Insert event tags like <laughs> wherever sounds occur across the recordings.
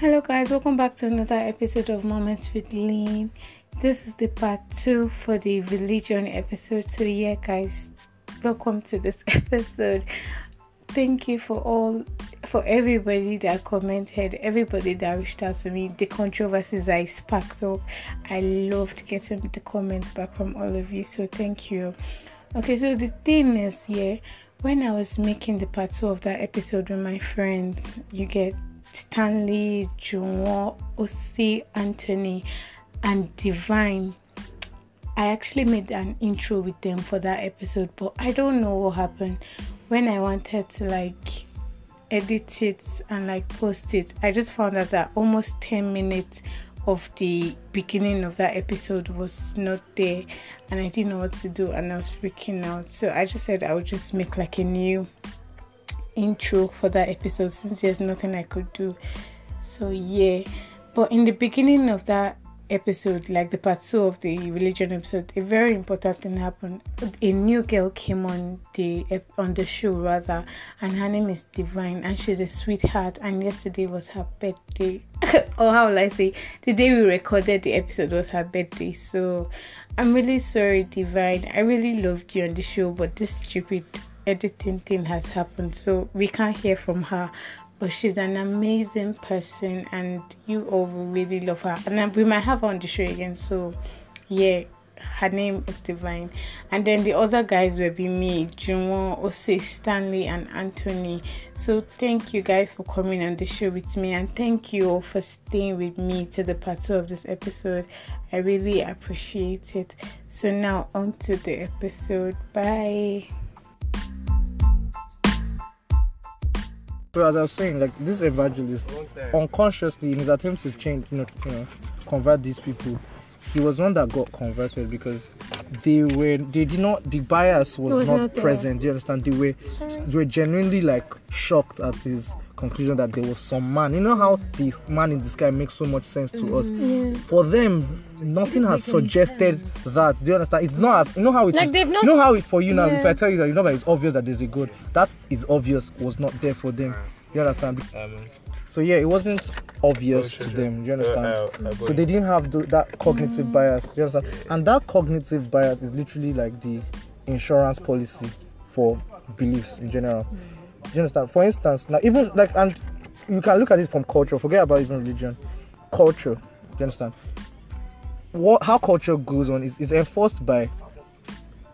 Hello, guys, welcome back to another episode of Moments with Lean. This is the part two for the religion episode. So, yeah, guys, welcome to this <laughs> episode. Thank you for all, for everybody that commented, everybody that reached out to me, the controversies I sparked up. I loved getting the comments back from all of you. So, thank you. Okay, so the thing is, yeah, when I was making the part two of that episode with my friends, you get Stanley, Juwon, Osi, Anthony, and Divine. I actually made an intro with them for that episode, but I don't know what happened when I wanted to like edit it and like post it. I just found out that almost 10 minutes of the beginning of that episode was not there, and I didn't know what to do, and I was freaking out. So I just said I would just make like a new intro for that episode since there's nothing I could do. So yeah, but in the beginning of that episode, like the part two of the religion episode, a very important thing happened. A new girl came on the on the show rather, and her name is Divine, and she's a sweetheart. And yesterday was her birthday, <laughs> or how will I say, the day we recorded the episode was her birthday. So I'm really sorry, Divine. I really loved you on the show, but this stupid editing thing has happened, so we can't hear from her. But she's an amazing person, and you all will really love her. And we might have her on the show again. So, yeah, her name is Divine. And then the other guys will be me, Jumo, Ose, Stanley, and Anthony. So thank you guys for coming on the show with me, and thank you all for staying with me to the part two of this episode. I really appreciate it. So now on to the episode. Bye. So as I was saying, like this evangelist, unconsciously in his attempt to change, you know, you know, convert these people, he was one that got converted because they were they did not the bias was, was not, not present. Do you understand? They were they were genuinely like shocked at his conclusion that there was some man. You know how the man in the sky makes so much sense to us. Yeah. For them, nothing has suggested that. Do you understand? It's not as you know how it Like is- they've not- You know how it for you now. If I tell you that you know that it's obvious that there's a God, that is obvious was not there for them. You understand? Um, So yeah, it wasn't obvious Oh, sure, to sure. them. Do you understand? Uh, uh, so they didn't have tho- that cognitive bias. Do you understand? And that cognitive bias is literally like the insurance policy for beliefs in general. Do you understand? For instance, now even like and you can look at it from culture. Forget about even religion. Culture. Do you understand? What how culture goes on is, is enforced by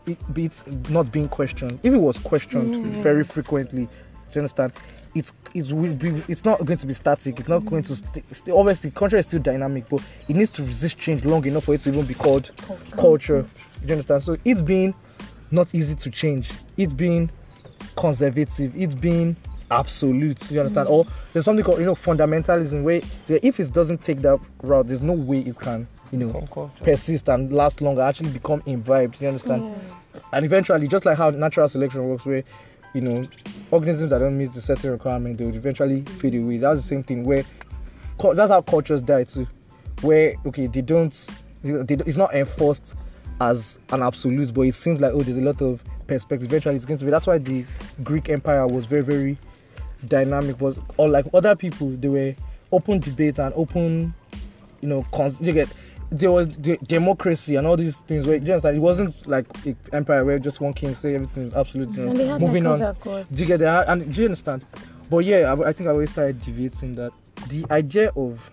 it be it not being questioned. If it was questioned mm. very frequently, do you understand? It's it will be it's not going to be static. It's not going to st- st- obviously culture is still dynamic, but it needs to resist change long enough for it to even be called culture. Do you understand? So it's being not easy to change. It's being conservative. It's being absolute. You understand? Or there's something called you know fundamentalism where where if it doesn't take that route, there's no way it can you know persist and last longer. Actually become imbibed. You understand? Mm. And eventually, just like how natural selection works, where you know organisms that don't meet the certain requirement, they would eventually fade away. That's the same thing where that's how cultures die too. Where okay, they don't, they, they, it's not enforced as an absolute, but it seems like oh, there's a lot of perspective. Eventually, it's going to be. That's why the Greek Empire was very, very dynamic. Was or like other people, they were open debate and open, you know, cons- you get. There was the democracy and all these things where you understand it wasn't like an empire where just one king say everything is absolute. You know, And they had moving on. Do you get that? And do you understand? But yeah, I, I think I always started deviating that the idea of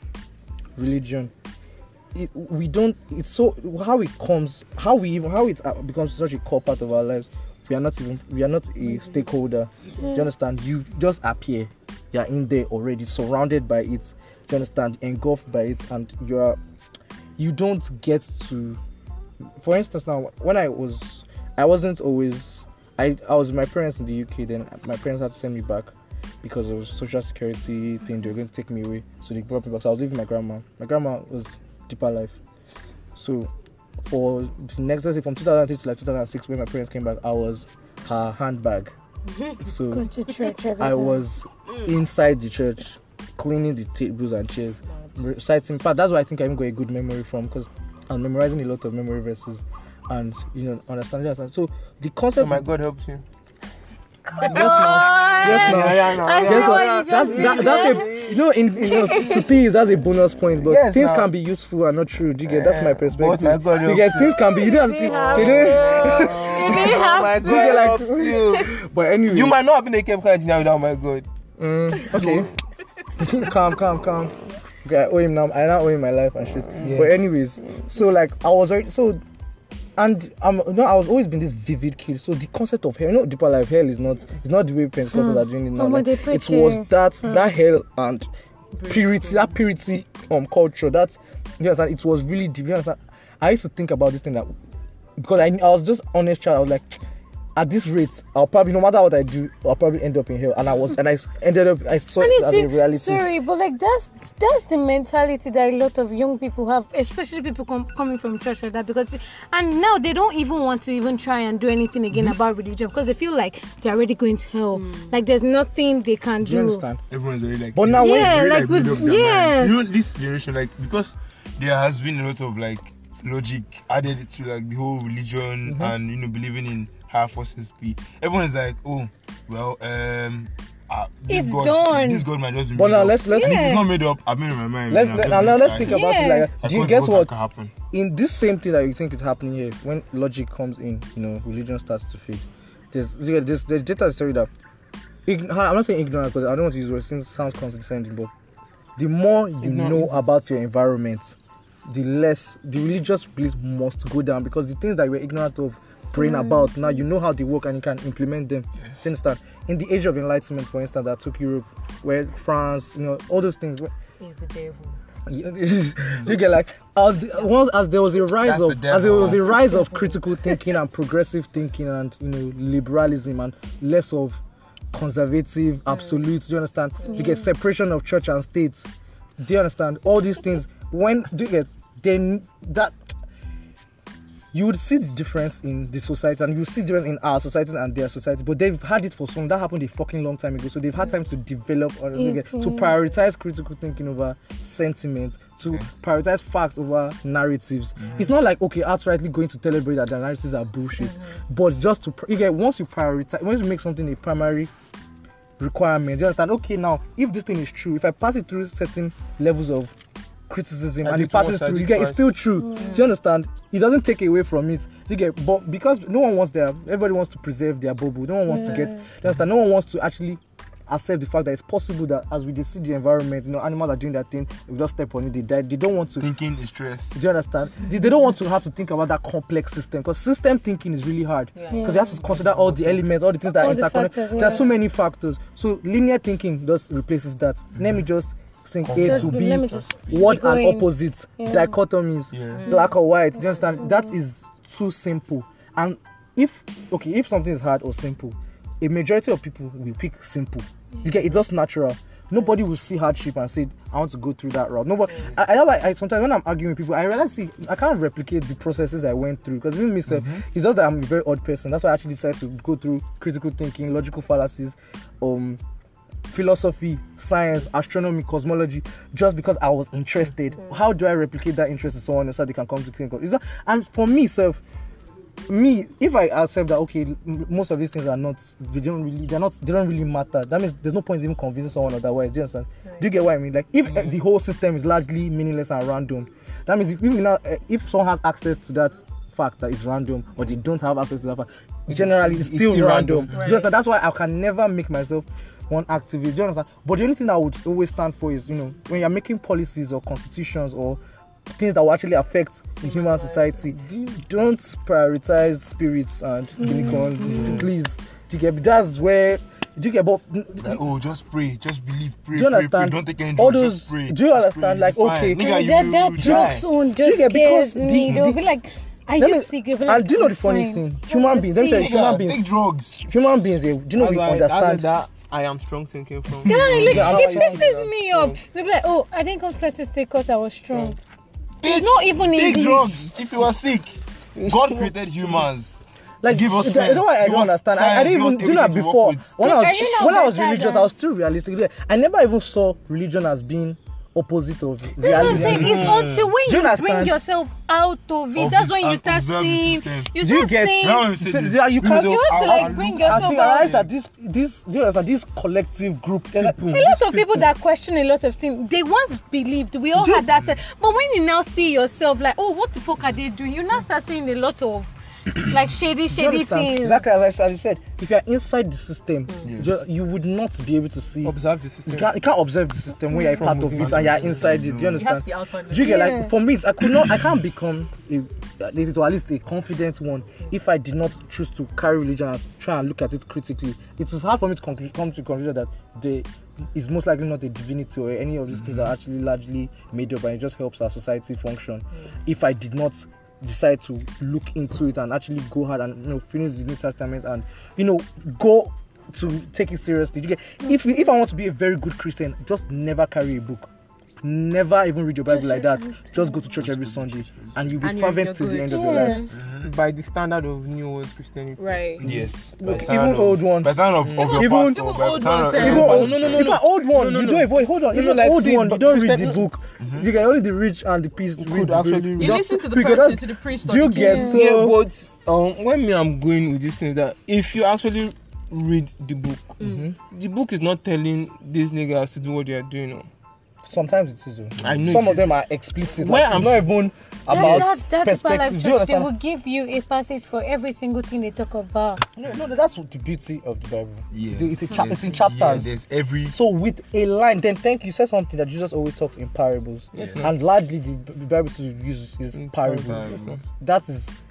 religion, it, we don't. It's so how it comes, how we even how it uh, becomes such a core part of our lives. We are not even we are not a stakeholder. Do you understand? You just appear. You are in there already, surrounded by it. Do you understand? Engulfed by it, and you are. You don't get to. For instance, now when I was, I wasn't always. I I was with my parents in the UK. Then my parents had to send me back because of social security thing. They were going to take me away, so they brought me back. So I was living with my grandma. My grandma was deeper life. So for the next let's say from 2008 to like 2006 when my parents came back, I was her handbag. <laughs> So to church I was mm. inside the church, cleaning the tables and chairs, reciting. In fact, that's why I think I even got a good memory from because I'm memorizing a lot of memory verses and you know understanding. understand. So the So concept. Oh my God helps you. yes, now. Yes, now. Yeah, yeah, yeah, yeah. Yes, what that's just that, that's a you know in you know to things that's a bonus point, but Yes, things now. can be useful and not true. Do you get that's my perspective. but my God you help get you. things can be you don't have to, they don't, You didn't <laughs> Oh my. God get like- you. <laughs> but anyway. You might not have been a chemical engineer without my God. Mm, okay. <laughs> calm, calm, calm. Okay, I owe him now. I now owe him my life and shit. Yeah. But anyways, so like I was already so, and um, you know, I was always been this vivid kid. So the concept of hell, you know, deeper life, hell is not, it's not the way Pentecostals are doing it now. Like, it was that that hell and purity, that purity um culture. That you understand? It was really deep. You understand? I used to think about this thing that because I, I was just honest child. I was like, at this rate, I'll probably no matter what I do, I'll probably end up in hell. And I was, and I ended up, I saw it as a reality. Sorry, but like that's that's the mentality that a lot of young people have, especially people com- coming from church like that. Because and now they don't even want to even try and do anything again Mm-hmm. about religion because they feel like they're already going to hell. Like there's nothing they can Do do. you understand? Everyone's already like. But now when- Yeah, Really, like made with yeah. mind. You know, this generation, like, because there has been a lot of like logic added to like the whole religion Mm-hmm. and you know believing in higher forces. Be everyone is like, oh, well, um, uh, this It's God, done. this God might just be But made now up. let's let's And if Yeah. it's not made up. I've made up my mind. let's let, now, now let's trying. think about it like Like, do you guess what Can happen? in this same thing that you think is happening here when logic comes in you know religion starts to fade there's yeah, there's there's data story that ign- i'm not saying ignorant because i don't want to use words it sounds condescending but the more you Ignorant know about your environment the less the religious beliefs must go down because the things that we're ignorant of praying mm. about now you know how they work and you can implement them Yes. you understand in the age of enlightenment for instance that took europe where france you know all those things Is the devil. <laughs> you get like the- once as there was a rise That's of as there was a rise of critical thinking and progressive thinking and you know liberalism and less of conservative mm. absolutes. Do you understand? You get separation of church and state. Do you understand? All these things. When do you get then that you would see the difference in the society and you see the difference in our society and their society. But they've had it for some that happened a fucking long time ago. So they've had time to develop or to get- to prioritize critical thinking over sentiment to prioritize facts over narratives. Mm-hmm. It's not like okay outrightly going to tell everybody that the narratives are bullshit. Mm-hmm. But just to you get once you prioritize once you make something a primary requirement you understand okay now if this thing is true if i pass it through certain levels of criticism I and do it passes through. you get it's still true. Mm. Do you understand? It doesn't take away from it. You get but because no one wants their everybody wants to preserve their bubble. No one wants to get you understand? No one wants to actually accept the fact that it's possible that as we dey see the environment you know animals are doing that thing we just step on it they die. They don't want to Thinking is stress. do you understand? They, they don't want to have to think about that complex system because system thinking is really hard. Because you have to consider all the elements, all the things that All the interconnect. factors, There are so many factors. So linear thinking just replaces that. Let me mm. just think A Just to be- B, let me be and opposite, Yeah. dichotomies, Yeah. black or white. Do you understand? That is too simple. And if okay, if something is hard or simple, a majority of people will pick simple. You get it's just natural. Nobody will see hardship and say, "I want to go through that route." Nobody. I, I, I, I sometimes when I'm arguing with people, I realize see, I can't replicate the processes I went through because even myself, it's just that I'm a very odd person. That's why I actually decided to go through critical thinking, logical fallacies, um, philosophy, science, astronomy, cosmology, just because I was interested. How do I replicate that interest in someone else so they can come to of? Is that, and for me, self, me, if I accept that okay, most of these things are not, they don't really, they're not, they don't really matter. That means there's no point even convincing someone otherwise. Do you understand? Do you get what I mean? Like if uh, the whole system is largely meaningless and random, that means if even now, uh, if someone has access to that fact that it's random, or they don't have access to that fact, generally it's It's still, still random. random. Do you understand? That's why I can never make myself one activist. You understand? But the only thing I would always stand for is, you know, when you're making policies or constitutions or things that will actually affect the human society, don't prioritize spirits and unicorns, please. Do you get? That's where. Do you get? But Like, oh, just pray, just believe, pray, do you understand? pray. Don't take any All those- just pray. do you just understand? pray, Like, okay. Nigga, that that you drugs die. on just because scares the- me. They'll the- be like, I Let me- just sick. Like, and do you know the funny fine." thing? Human beings, let me tell you, human beings, Take drugs. human beings, eh, do you know we understand? I am strong thinking from. Yeah, like, Yeah, it I'm pisses me up. They'll be like, oh, I didn't come to Leicester State because I was strong. Bitch, not even take English. drugs if you are sick. God created humans. Like, Give us you know- you know sense. what I don't understand? I, I didn't even do that before. When So I was when I was religious, I was still realistic. I never even saw religion as being opposite of That's what I'm reality. saying. It's until when Do you you, bring yourself out of it. Of that's it when you uh, start seeing. You Do you start get- seeing. Now we say So, this, yeah, you we can't- You have to, like, I bring look- yourself I think out. I realized that this this do you understand this collective group there's like- a lot of people that question a lot of things they once believed we all had that sense but when you now see yourself like oh what the fuck are they doing you now start seeing a lot of <clears throat> like shady shady things Exactly as I said- as I said, if you are inside the system, mm. Yes. ju- you would not be able to see. Observe the You system. can't, you can't observe the system when you're a part of it and you're the inside it. system, Do you you understand? have to be outside the Do you get Yeah. like for me? I could not. I <clears throat> can't become a, at least- or at least a confident one if I did not choose to carry religion and try and look at it critically. It was hard for me to conclu- come to the conclusion that there is most likely not a divinity or any of these things are actually largely made up and it just helps our society function. Mm. If I did not decide to look into it and actually go hard and you know finish the New Testament and you know go to take it seriously. If if I want to be a very good Christian, just never carry a book. Never even read your Bible Just like that. Just go to church every Sunday and you'll be And fervent you're till the end of your life. yes By the standard of New World Christianity. Right. Yes. Look, even old one. By of, your Even- pastor, old eh? Even, oh, in no, no, no. If an old one, No, no, you no. don't even hold on. No, Even no, like, old one, you don't read the book. You can only the rich and the peace read actually. You listen to the person, to the priest. Do you get so? um, when me I'm going with this thing that if you actually read the book, the book is not telling these niggas to do what they are doing. oh. Sometimes it is. oh. I know Some of is. them are explicit. Where Like, I'm- not even about that, that Deeper perspective. Life Do Church, they will give you a passage for every single thing they talk about. No, no, that's what the beauty of the Bible. Yeah. It's a chap- it's in chapters. Yeah, there's every. So with a line, then thank you. You said something that Jesus always talks in parables, Yes, Yeah. and largely the, the Bible to use is Mm, parables. parables, yes. That is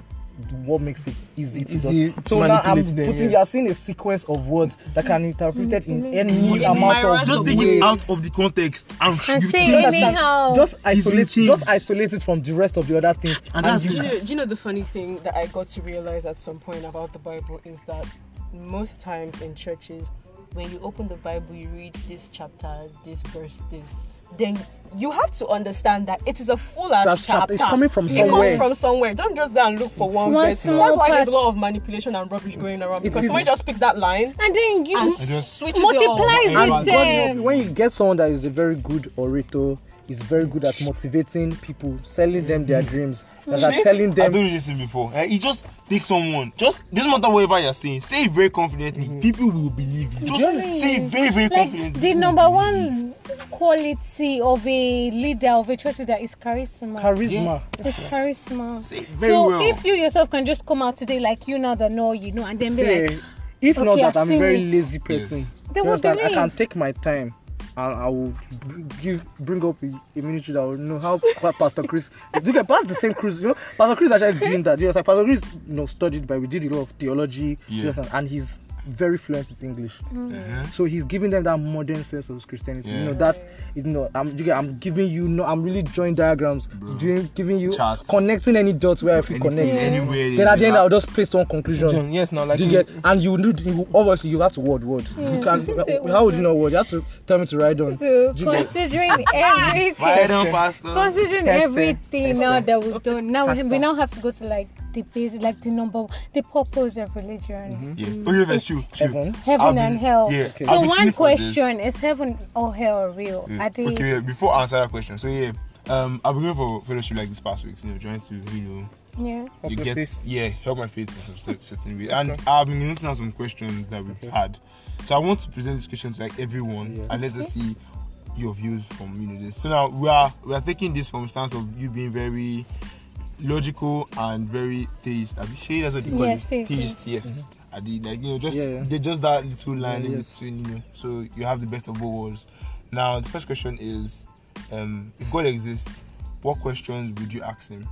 what makes it easy to Easy just. to So now I'm them, putting. yes. You are seeing a sequence of words that can be interpreted in mm-hmm. any In amount myriad of Just of take it out of the context and, And you say change understand? anyhow. Just been isolate, just isolate it from the rest of the other things. And that's you- Do you, know, do you know the funny thing that I got to realize at some point about the Bible is that most times in churches, when you open the Bible, you read this chapter, this verse, this, then you have to understand that it is a full ass That's chapter. it's coming from It comes from somewhere. Don't just go and look for one, One verse. That's why there's a lot of manipulation and rubbish going around because is- someone just picks that line and then you and just- switches it all. multiplies And And it. God help you, when you get someone that is a very good orator, is very good at motivating people, selling them their dreams, that are <laughs> telling them I do this thing before. Uh, you just take someone, just doesn't matter whatever you're saying, say it very confidently. People will believe you. Just say it very, very like confidently. the number one quality of a leader of a church leader is charisma. charisma. it's charisma. Say it very So well. if you yourself can just come out today like you now that know you know and then be like if not that I've I'm a very it. lazy person, Yes. They will? I can take my time and I will give bring up a, a ministry that will know how Pastor Chris. You get past the same Chris, you know. Pastor Chris actually doing that. You know, like Pastor Chris, you know, studied by we did a lot of theology, you Yeah. understand? and he's very fluent with English. Uh-huh. So he's giving them that modern sense of Christianity. You Yeah. know that you know I'm you get, I'm giving you no I'm really drawing diagrams, doing giving you Charts. connecting any dots where I feel connect. anywhere. Then at the end you I'll just place one conclusion. John, yes, now like you get and you need you obviously you have to word word. You can <laughs> how would you know word? You have to tell me to write down. so Do you considering <laughs> everything Right on, Pastor. considering Test everything test now that we've done now Pastor. we now have to go to like the base, like the number the purpose of religion Yeah. Okay, that's true. true. Heaven. heaven I've and hell yeah, Okay. So one chilling for this. question is heaven or hell real Yeah. are they Okay, yeah, before I answer that question, so yeah, um, I've been going for fellowship like this past weeks, you know, trying to, you know, yeah Help you your get, faith. yeah, help my faith in some cer- certain way. And I've been noticing out some questions that we've had. So I want to present this question to like everyone Yeah. and let us see your views from you know this. So now we are we are taking this from stance of you being very logical and very theist. Have you sure that's what they call Yes, it? theist, Theist, yes. I did like you know just Yeah, yeah. they just that little line Yeah, in yes. between, you know. So you have the best of both worlds. Now the first question is um if God exists, what questions would you ask him?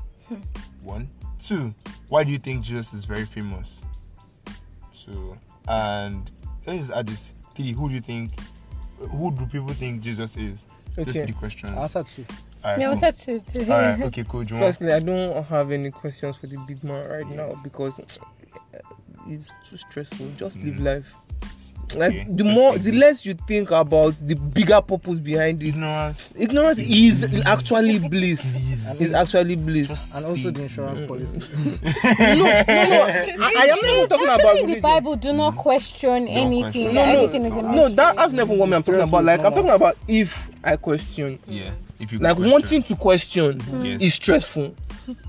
One. Two, why do you think Jesus is very famous? So and let me just add this. Three, who do you think who do people think Jesus is? Just Okay. three questions. Answer two. Alright, yeah cool. what's that to, to hear Alright, okay, cool. Do you want Firstly, I don't have any questions for the big man right now because uh, it's too stressful. Just live Mm. life. Like Okay, the more, the less you think about the bigger purpose behind it. Ignorance. Ignorance is actually bliss. Is actually bliss. Just and also the insurance policy. <laughs> no, no, no. <laughs> I, I am not even talking about in the religion. Bible, do not question anything. question. That No, no, everything is No, that, that's never what I'm talking about. Like I'm talking about if I question. Yeah. If you Like question. wanting to question Yes. is stressful.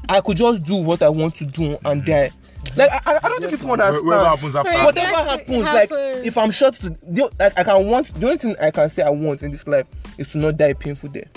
I could just do what I want to do and die. Like I, I I don't think people understand. Whatever happens after. Whatever happens, it like happens. if I'm shot to, the, I, I can want the only thing I can say I want in this life is to not die a painful death,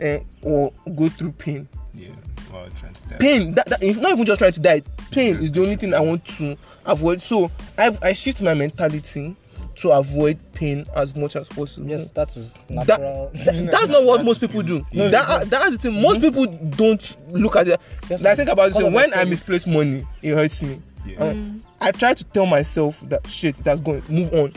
Eh, or go through pain. Yeah. Well, trying to tell. Pain, that, that, if not even just trying to die, pain is the only thing I want to avoid. So I've I shift my mentality to avoid pain as much as possible. yes, that is That, natural. that- <laughs> that's not what most people do. No, that, that's the thing. Most people don't look at it. Yes, like, think about it. When I misplace money, it hurts me. Yeah. And I try to tell myself that shit, that's going, move on.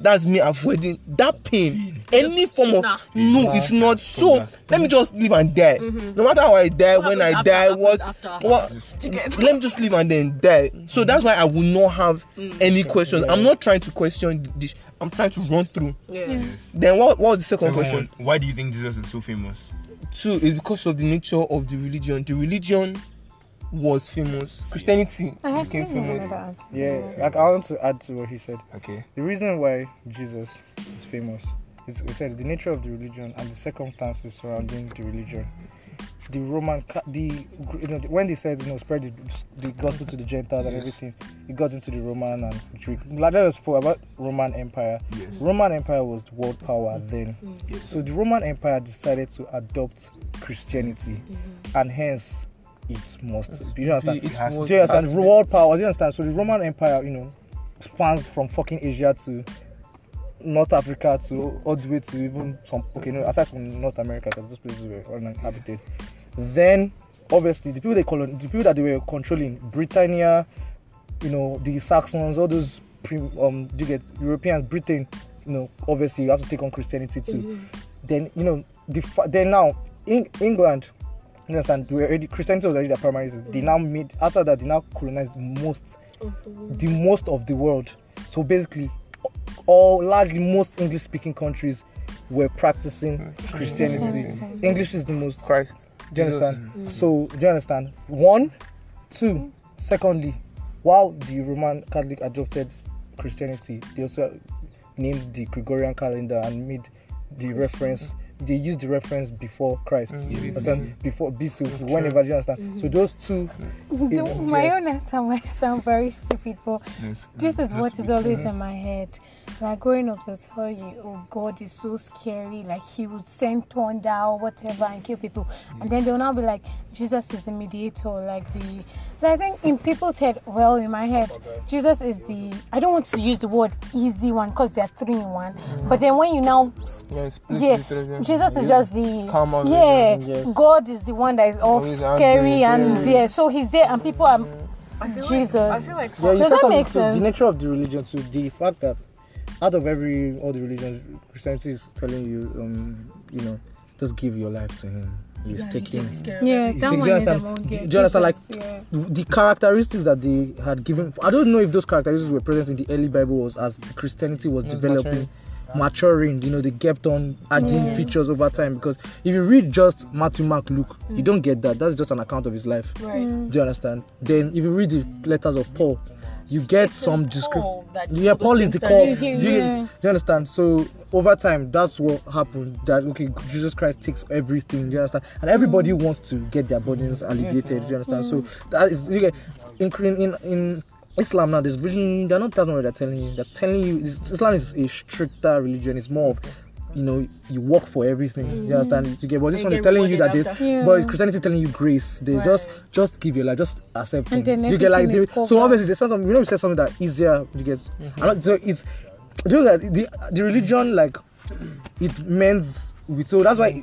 That's me avoiding that pain. Any form of Nah. no, Nah. it's not. So Nah. let me just live and die. Mm-hmm. No matter how I die, What when I happens die, after what, after. what, let me just live and then die. So mm. that's why I will not have mm. any questions. I'm not trying to question this. I'm trying to run through. Yeah. Yes. Then what? What was the second Second question? one, why do you think Jesus is so famous? Two is because of the nature of the religion. The religion was famous. Christianity I became think I know famous. that yeah, like I want to add to what he said. Okay. The reason why Jesus is famous is he said the nature of the religion and the circumstances surrounding the religion. The Roman, the you know, when they said you know spread the, the gospel to the Gentiles and everything, it got into the Roman and Greek. Like let us talk about Roman Empire. Yes. Roman Empire was the world power then. Yes. So the Roman Empire decided to adopt Christianity, mm-hmm. and hence it must. You understand? It has was- Do you understand? World power. Do you understand? So the Roman Empire, you know, spans from fucking Asia to North Africa to all the way to even some okay, no, aside from North America, because those places were uninhabited. Then, obviously, the people they colon, the people that they were controlling, Britannia, you know, the Saxons, all those pre, um, do you get Europeans, Britain, you know, obviously you have to take on Christianity too. Then you know, the fa- then now in England, you understand, we already Christianity was already their primary. reason. They now made after that they now colonized most, the most of the world. So basically, all largely most English-speaking countries were practicing Christianity. Christianity. English is the most. Christ. Do you Jesus. understand? So do you understand? One, two. Secondly, while the Roman Catholic adopted Christianity, they also named the Gregorian calendar and made the reference. They used the reference before Christ. Mm, You BC. understand? Before BC, whenever you understand. Mm. So those two. The- my own answer might <laughs> sound very stupid, but Yes. this is Just what to is always honest. in my head. Like growing up, they tell you, "Oh, God is so scary. Like He would send thunder or whatever and kill people," and then they'll now be like, "Jesus is the mediator." Like the. So I think in people's head, well, in my head, Jesus is the. I don't want to use the word easy one because they're three in one. Mm. But then when you now Yeah, yeah. Jesus is just the Calm out yeah. version, yes. God is the one that is all oh, Always scary angry, and yeah. So He's there, and people are I feel Jesus. Like, I feel like Yeah, you Does that make so The nature of the religion, too, the fact that out of every all the religions, Christianity is telling you, um, you know, just give your life to Him. He's taking. Yeah, You that one do you is understand? among Do- the do you understand, like, yeah. the characteristics that they had given i don't know if those characteristics were present in the early bible was as the christianity was Yes, developing maturing you know they kept on adding Yeah. features over time because if you read just matthew mark luke you don't get that that's just an account of his life right. do you understand then if you read the letters of paul you get It's some in description Paul yeah paul is the call. you do you, yeah. do you understand? So over time that's what happened that okay jesus christ takes everything do you understand? And everybody Mm. wants to get their burdens alleviated do you understand? So that is you get in in in islam now there's really they're not that's not what they're telling you. They're telling you islam is a stricter religion. It's more of you know you work for everything you understand you get but this one is telling you that they. Yeah. but christianity is telling you grace they just Right. just give your life just accept And it. then you get like they, so obviously there's something you know we said something that easier you get Mm-hmm. So it's do you know that the the religion like it means with so that's why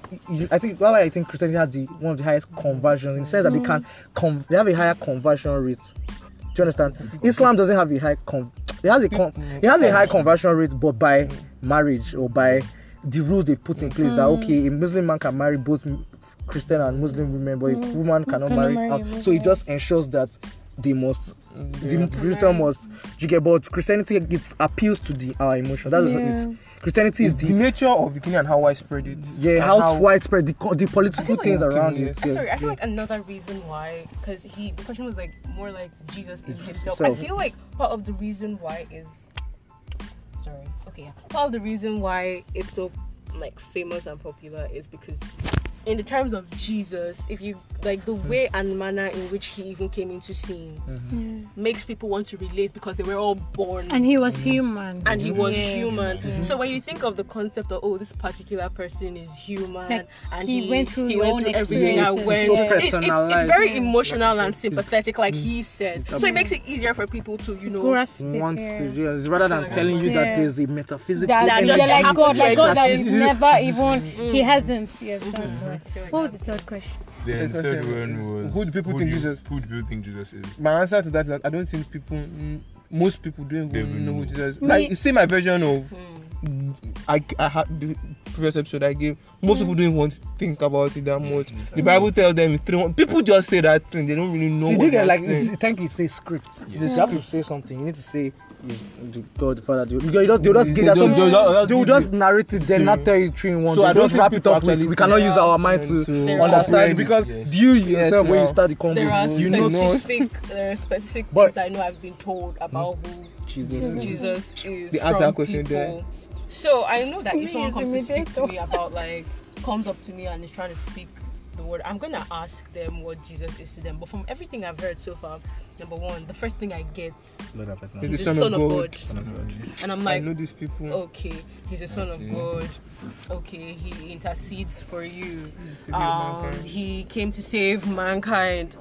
I think that's why I think Christianity has the one of the highest conversions in the sense that they can com- they have a higher conversion rate. Do you understand? Islam doesn't have a high con it has a con- it has a high conversion rate but by marriage or by the rules they put in mm. place that mm. okay a Muslim man can marry both Christian and Muslim women but a mm. woman cannot Cannot marry, marry a out. so it just ensures that they must the Jerusalem must you get but Christianity it appeals to the our emotion. That's Yeah. it. Christianity is the the nature of the kingdom and how widespread it. yeah and how, widespread the, the political like- things around it. Yeah. Sorry, I feel yeah. like another reason why, because he, the question was like more like Jesus is himself. Self. I feel like part of the reason why is, sorry, yeah, part of the reason why it's so like famous and popular is because in the terms of Jesus, if you like the way and manner in which he even came into scene mm-hmm. Yeah. makes people want to relate because they were all born And he was human. and he was Yeah. human. So when you think of the concept of oh this particular person is human Like, and he went through he your went through everything I experiences. went, So it- it's, it's very Yeah. emotional and sympathetic, like he said. So it makes it easier for people to you know. Grasp it, Wants yeah. to, yes, rather than Yeah. telling you that Yeah. there's a metaphysical That, That they're just like God, like God that exist. is <laughs> never even, he mm. hasn't. Yes, that's mm-hmm. right. What was the third question? Then the The third one was who do people who think do you- Jesus- Who do you think Jesus is? My answer to that is that I don't think people, mm, most people don't even know who. Jesus. is. Me- Like you see my version of, Hmm. I, I had the previous episode I gave. Most people don't even want to think about it that much. Mm. The Bible tells them it's three. one- People just say that thing. They don't really know See, what they they're like saying. thank you say script. Yes. You have to say something. You need to say the God the Father. Because you just, just give that just they will just narrate it, then not tell you three in one. So I just wrap it up with. actually We cannot use our mind to, understand it because Yes. you Yes, yourself when you yeah. start the convo, There are you know specific, there are specific But- things I know I've been told about who Jesus. is- Jesus is They from that question people. there. So I know that if someone comes to speak to me about <laughs> like comes up to me and is trying to speak the word, I'm gonna ask them what Jesus is to them. But from everything I've heard so far, number one, the first thing I get Lord have is the the son of God, Son of God. and I'm I like, know these people. okay, he's a son Okay. of God. Okay, he intercedes for you. Um, he came to save mankind.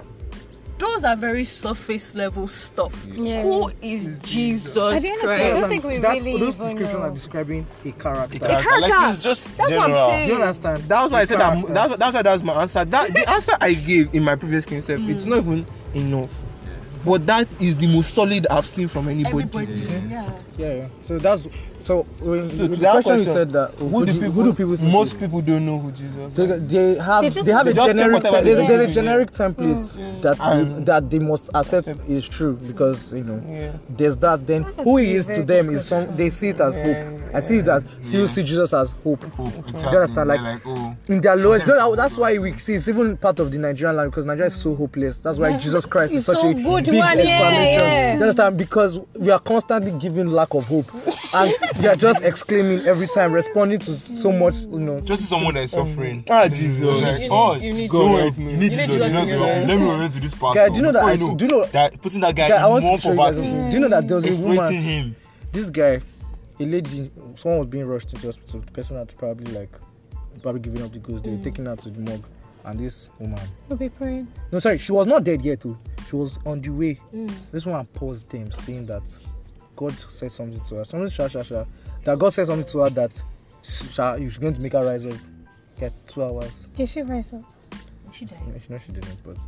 Those are very surface level stuff. Yeah. Who is Jesus of the day, I Christ? don't think we That- really those descriptions know. are describing a character. A character. Like it's just That's what I'm general. saying. Do you understand? That's why I said that. That's, that's why that's my answer. That the answer I gave in my previous case, self, Mm. it's not even enough. But that is the most solid I've seen from anybody. Everybody, yeah. Yeah, yeah. So that's so when So the to that question you said that oh, Who do people? who do people think most is- people don't know who Jesus. They, is. they have They they, have they a generic whatever there's, they there's a generic template oh, that they, that they must accept is true because you know Yeah. there's that then That's who he is to them is some they see it as Yeah. hope I see that so you see Jesus as hope Hope, exactly. understand, like- like oh, in their lowest you that's why we see it's even part of the Nigerian land because Nigeria is so hopeless that's why Jesus Christ is It's such so a good big one, explanation yeah. you understand because we are constantly giving lack of hope and they are just exclaiming every time responding to so much you know just see someone that is suffering. Ah, Jesus. Like, You need- oh, you need don't worry, Jesus. You need You need Jesus. Jesus Jesus. Let me relate to this pastor. Guy, do you know that I- do you know- that putting that guy Guy, I in want more you poverty. Do you know that there was a woman him. this guy, a lady, someone was being rushed to the hospital. The person had probably like, probably giving up the ghost. They were taking her to the morgue, and this woman, We'll be praying. no, sorry, she was not dead yet. Too. She was on the way. This woman paused them, saying that God said something to her. Something, sha, sha, sha, that God said something to her that sha, you're going to make her rise up. Get two hours. Did she rise up? She died. No, she, no, she didn't, but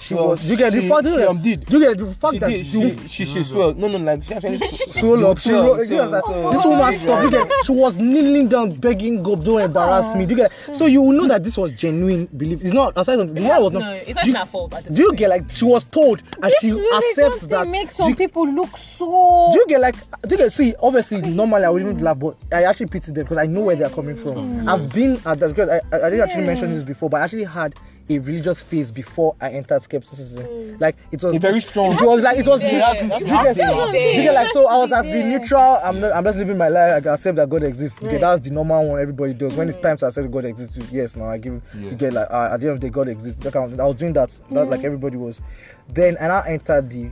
she Well, was. You get the fact. she, you um, did. You get the fact She that did. she, She, she, she swelled. No, no, like she actually <laughs> swole up. She swell, ro- you swell, know, swell. this woman stopped. You get, she was kneeling down, begging God, don't embarrass me. Do you get, so you will know that this was genuine belief. It's not aside from the woman was No, not. it's not do, even her fault. At this do you point. get like she was told and This she really accepts just that? make some you- people look so. do you get like? Do you get see? Obviously, normally I would even laugh, but I actually pity them because I know where they are coming from. I've been at that because I, I, I didn't actually mention this before, but I actually had a religious phase before I entered skepticism. Like it was A very strong- It was like it was. Yeah. you That's get- what you I'm get- saying. you get like so I was at the Yeah. neutral. I'm not. I'm just living my life. I accept that God exists. You get that's the normal one everybody does. When it's time to accept God exists, yes, now I give. Yeah. You get like uh, at the end of the day, God exists. That kind of- I was doing that. That like everybody was. Then and I entered the, you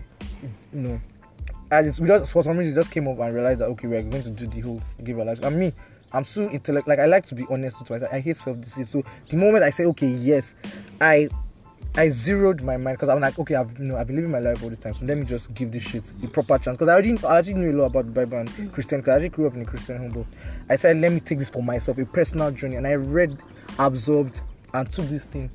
know. I just we just for some reason it just came up and realized that okay we're going to do the whole give our lives. And me, I'm so intellect like I like to be honest with myself. I hate self deceit. So the moment I say okay yes, I I zeroed my mind because I'm like okay I've you know I've been living my life all this time so let me just give this shit the proper chance because I already I already knew a lot about the Bible and mm. Christian because I actually grew up in a Christian home but I said let me take this for myself a personal journey and I read absorbed and took this thing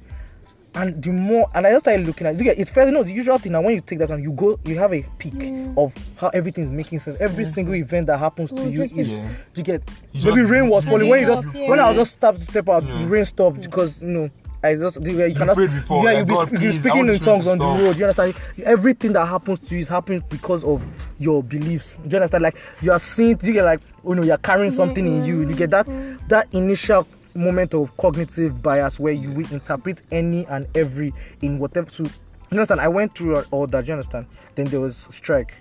and the more and I just started looking at it. It's fair, you know, the usual thing. Now, when you take that, and you go, you have a peak of how everything's making sense. Every single event that happens to Oh, you is Yeah. you get You maybe just- rain was falling. When you just Yeah. when I was just stop step out, Yeah. the rain stopped because you know I just you You cannot before, yeah like, you be, God, you please, speaking want in tongues to on the stop. road. You understand? Everything that happens to you is happening because of your beliefs. Do you understand? Like you are seeing, you get like oh you know you're carrying something in you. You get that that initial moment of cognitive bias where you will interpret any and every in whatever. To you understand? I went through all that. Do you understand? Then there was strike,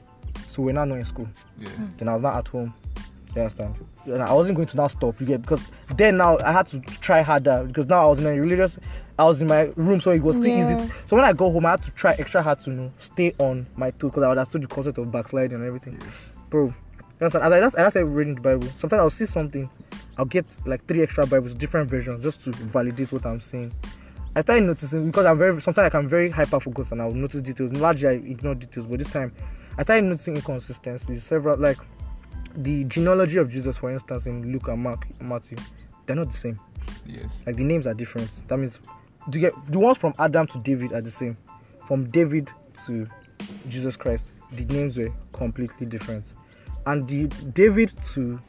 so we're now not in school. Yeah. Hmm. Then I was not at home. You understand? And I wasn't going to now stop. You get because then now I had to try harder because now I was in a religious. I was in my room, so it was still Yeah. easy. So when I go home, I had to try extra hard to you know stay on my toes because I understood the concept of backsliding and everything. Yes. Bro, you understand? As I as I started reading the Bible, sometimes I'll see something, I'll get like three extra Bibles, different versions, just to validate what I'm saying. I started noticing because I'm very sometimes like I'm very hyper focused and I'll notice details. Largely I ignore details, but this time I started noticing inconsistencies. Several like the genealogy of Jesus, for instance, in Luke and Mark, Matthew, they're not the same. Yes. Like the names are different. That means do get the ones from Adam to David are the same. From David to Jesus Christ, the names were completely different. And the David to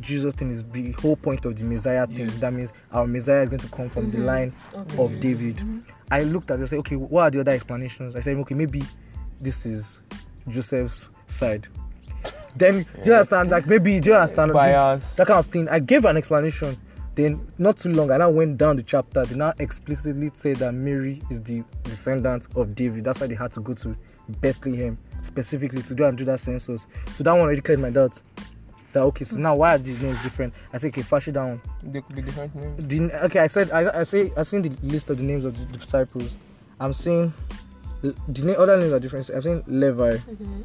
Jesus thing is the whole point of the Messiah thing. Yes. That means our Messiah is going to come from the mm-hmm. line of David. Mm-hmm. I looked at it and said, okay, what are the other explanations? I said, okay, maybe this is Joseph's side. Then do you understand? Like maybe do you understand? Bias. That kind of thing. I gave an explanation. Then not too long, and I now went down the chapter. They now explicitly say that Mary is the descendant of David. That's why they had to go to Bethlehem specifically to go and do that census. So that one already cleared my doubts. That okay, so now why are these names different? I said, okay, fash it down. They could be different names. The, okay, I said I, I say I seen the list of the names of the disciples. I'm seeing the na- other names are different. I'm saying Levi,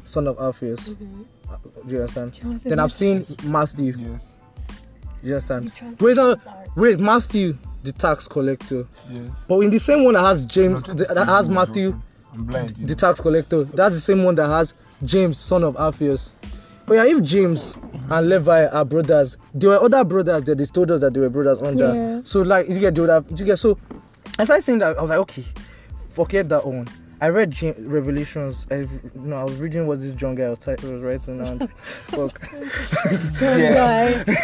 son of Alphaeus. Uh, Do you understand? Jonathan Then I've seen Matthew. Yes. Do you understand? Wait, no, wait, Matthew, the tax collector. Yes. But in the same one that has James, trying that has Matthew, joking. I'm blind. you the know. tax collector, that's the same one that has James, son of Alphaeus. But yeah, if James and Levi are brothers, there were other brothers that they told us that they were brothers under. Yeah. So like you get would have you get so I started saying that I was like, okay, forget that one. I read James, Revelations. I, you know, I was reading what this John guy was, type, was writing and <laughs> fuck. Yeah. <laughs>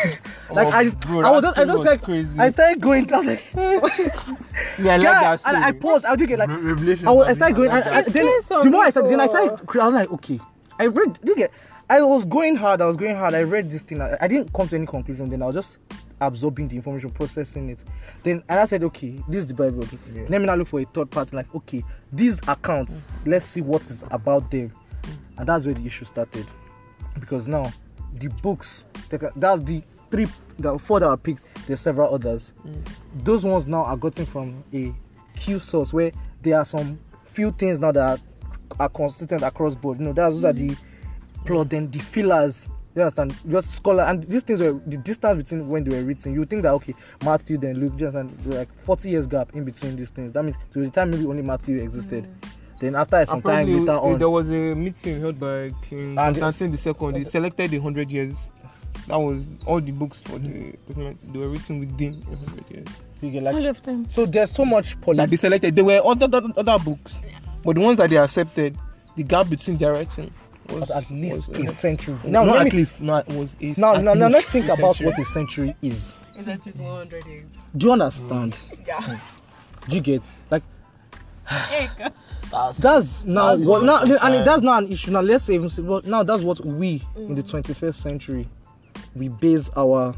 Like Oh, I, bro, I was that just, I just was like, crazy. I started going. I was like, <laughs> Yeah, I like yeah, that. and I too. paused. I do get like, Re- Revelation. I, was, I started going. I, I, then based on the more I started, then I started. I was like, okay, I read. Do you get? I was going hard. I was going hard. I read this thing. I, I didn't come to any conclusion. Then I was just absorbing the information, processing it. Then and I said, okay, this is the Bible. Let me now look for a third party. Like, okay, these accounts. Mm. Let's see what is about them. Mm. And that's where the issue started, because now the books. That's the three, the four that were picked. There's several others. Mm. Those ones now are gotten from a Q source where there are some few things now that are, are consistent across board. You know, that's those are the plot, then the fillers. You understand? Just scholar and these things were the distance between when they were written. You think that okay, Matthew then Luke, just and like 40 years gap in between these things. That means to the time maybe only Matthew existed. Then after some time later uh, on, there was a meeting held by King And Constantine the Second. They selected the hundred years. That was all the books for the document. They were written within a hundred years. you get All of them. so there's so much That politics. they selected. There were other other, other books, but the ones that they accepted, the gap between their writing was at least was, a uh, century. Now, not let at me, least, not was a, now, now, now let's think a about century. what a century is. Is that just 100 years? Do you understand? Yeah. Do you get like. That's, that's now That's what what now and saying. that's not an issue now let's say well, now that's what we in the 21st century we base our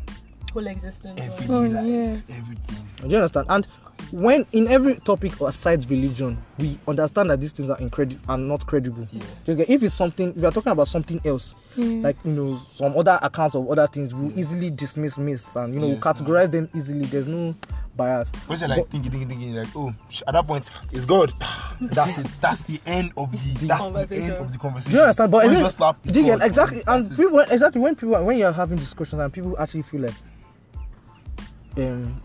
Whole existence. on. everyday Oh, life, yeah. everything. do you understand and when in every topic aside religion we understand that these things are incredible and not credible Yeah. Get? if it's something we are talking about something else Yeah. like you know some other accounts of other things we will easily dismiss myths and you know Yes, categorize them easily there's no bias Once you're like thinking, thinking, thinking, like, oh, at that point, it's God. <laughs> That's it. That's the end of the. That's the end of the conversation. Do you understand? But it- just slap, it's do you get God. exactly and it. people exactly when people when you're having discussions and people actually feel like um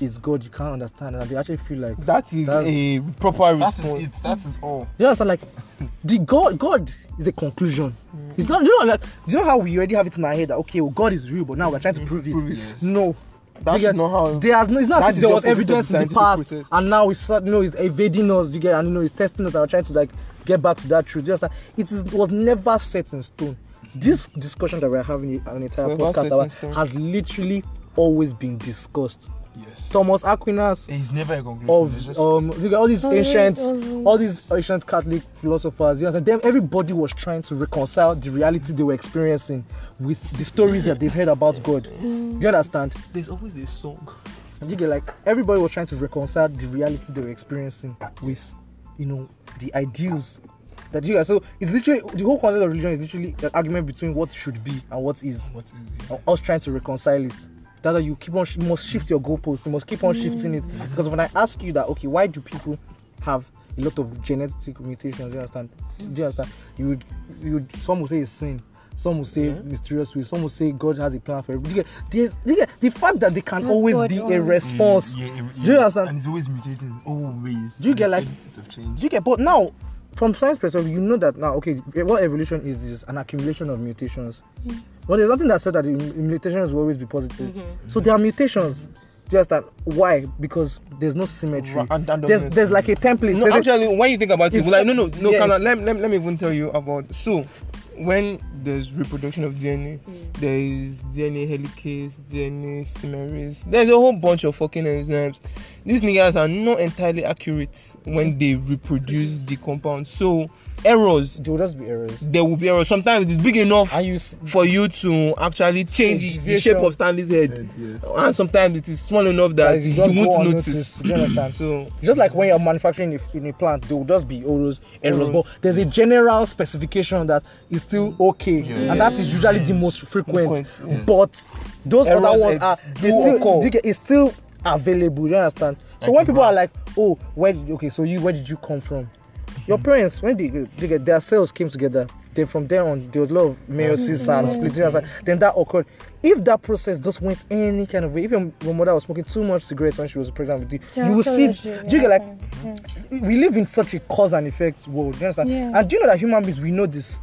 it's God you can't understand and they actually feel like That is a proper That response. is it. That is all. you understand like the God God is a conclusion. It's not you know like you know how we already have it in our head that okay well God is real but now we're trying to mm, prove it. Prove it, yes. No. That's You get- not how. There's no, it's not That as if is there was evidence in the past process. and now it's you know it's evading us you get and you know it's testing us and we're trying to like get back to that truth. Just understand? It is was never set in stone. This discussion that we're having an entire Never podcast about has literally always been discussed. Yes. Thomas Aquinas, It's never a conclusion. It's of just, um look at all these Always, ancient always. all these ancient Catholic philosophers, you know, them everybody was trying to reconcile the reality they were experiencing with the stories that they've heard about God. Do you understand? There's always a song. You get like everybody was trying to reconcile the reality they were experiencing with, you know, the ideals that you guys. So it's literally the whole concept of religion is literally an argument between what should be and what is. what is it? us trying to reconcile it. That's why you keep on you must shift your goalposts. You must keep on shifting it because when I ask you that, okay, why do people have a lot of genetic mutations? Do you understand? Do you understand? You would, you would. Some will say it's sin. Some will say mysterious way. Some will say God has a plan for everything. You get, there's, you get, the fact that there can Not always God be a only. response. Yeah, yeah, Do you yeah. understand? And it's always mutating. Always. Do you get, There's like- of change. Do you get? But now, from science perspective, you know that now. Okay, what evolution is is an accumulation of mutations. Mm. But there's nothing that said that the mutations will always be positive. Mm-hmm. So there are mutations. Just that why? Because there's no symmetry. Right, and There's there's like a template. No, There's a- actually, when you think about it, like no, no, no. yeah, Can let, let, let me even tell you about. So, when there's reproduction of DNA, mm. there is DNA helicase, DNA polymerase. There's a whole bunch of fucking enzymes. These niggas are not entirely accurate when they reproduce the compound. So, errors. there will just be errors. There will be errors. Sometimes it's big enough you s- for you to actually change the- shape of Stanley's head, Yes. and sometimes it is small enough that Guys, you, go won't notice. You understand? So, Just like when you're manufacturing in a, plant, there will just be errors, errors, Errors. but there's a general specification that is still okay, Yeah. and that is usually the most frequent. Yes. But those Errors other ones are still, you it's still available. You understand? So Like when you people are like, "Oh, where did okay? So you where did you come from?" Your parents, when they, they get their cells came together, then from there on there was a lot of meiosis and splitting. you understand? Then that occurred. If that process just went any kind of way, if your, your mother was smoking too much cigarettes when she was pregnant with you, you will see. Do you get like we live in such a cause and effect world. Do you understand? Yeah. And do you know that human beings we know this?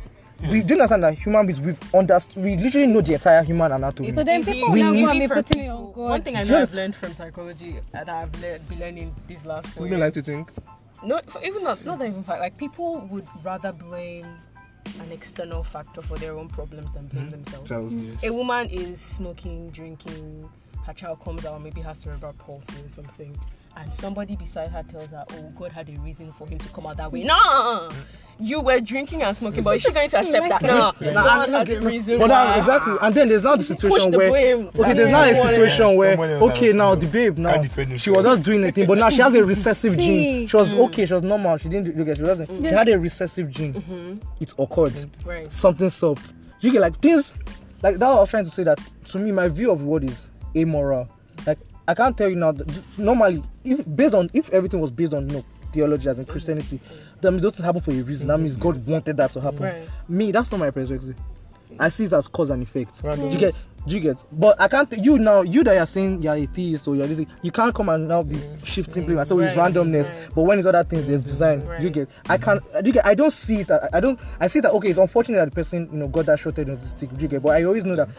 We do understand that human beings we've understood. We literally know the entire human anatomy. So then people it's now easy go and be putting it people- on oh, God. One thing I know Just- I've learned from psychology and I've le- been learning these last four people years. like to think. No, even not not even fact. Like people would rather blame an external factor for their own problems than blame mm-hmm. themselves. Mm. Yes. A woman is smoking, drinking, her child comes out, maybe has cerebral palsy or something, and somebody beside her tells her, "Oh, God had a reason for him to come out that way." No, you were drinking and smoking, but is she going to accept that? No, God has a reason. But now, why. exactly, and then there's now the situation the where blame. okay, there's now a Yeah. situation where okay, now the babe now she was just doing a thing, but now she has a recessive gene. She was okay, she was normal, she didn't do okay, she wasn't. She had a recessive gene. It occurred. Right. Something stopped. You get like things like that. I was trying to say that to me, my view of what is amoral. I can't tell you now. Normally, if, based on if everything was based on you know theology as in Christianity, then those things happen for a reason. That means God wanted that to happen. Right. Me, that's not my perspective. I see it as cause and effect. Do you get? Do you get? But I can't. You now, you that you're saying you're a theist or you're this, you can't come and now be mm. shifting blame and say oh, it's randomness. right. But when it's other things, there's design. Do you get? I can't. Uh, do you get? I don't see it. I, I don't. I see that. Okay, it's unfortunate that the person you know got that shorted on the stick. Do you get? But I always know that.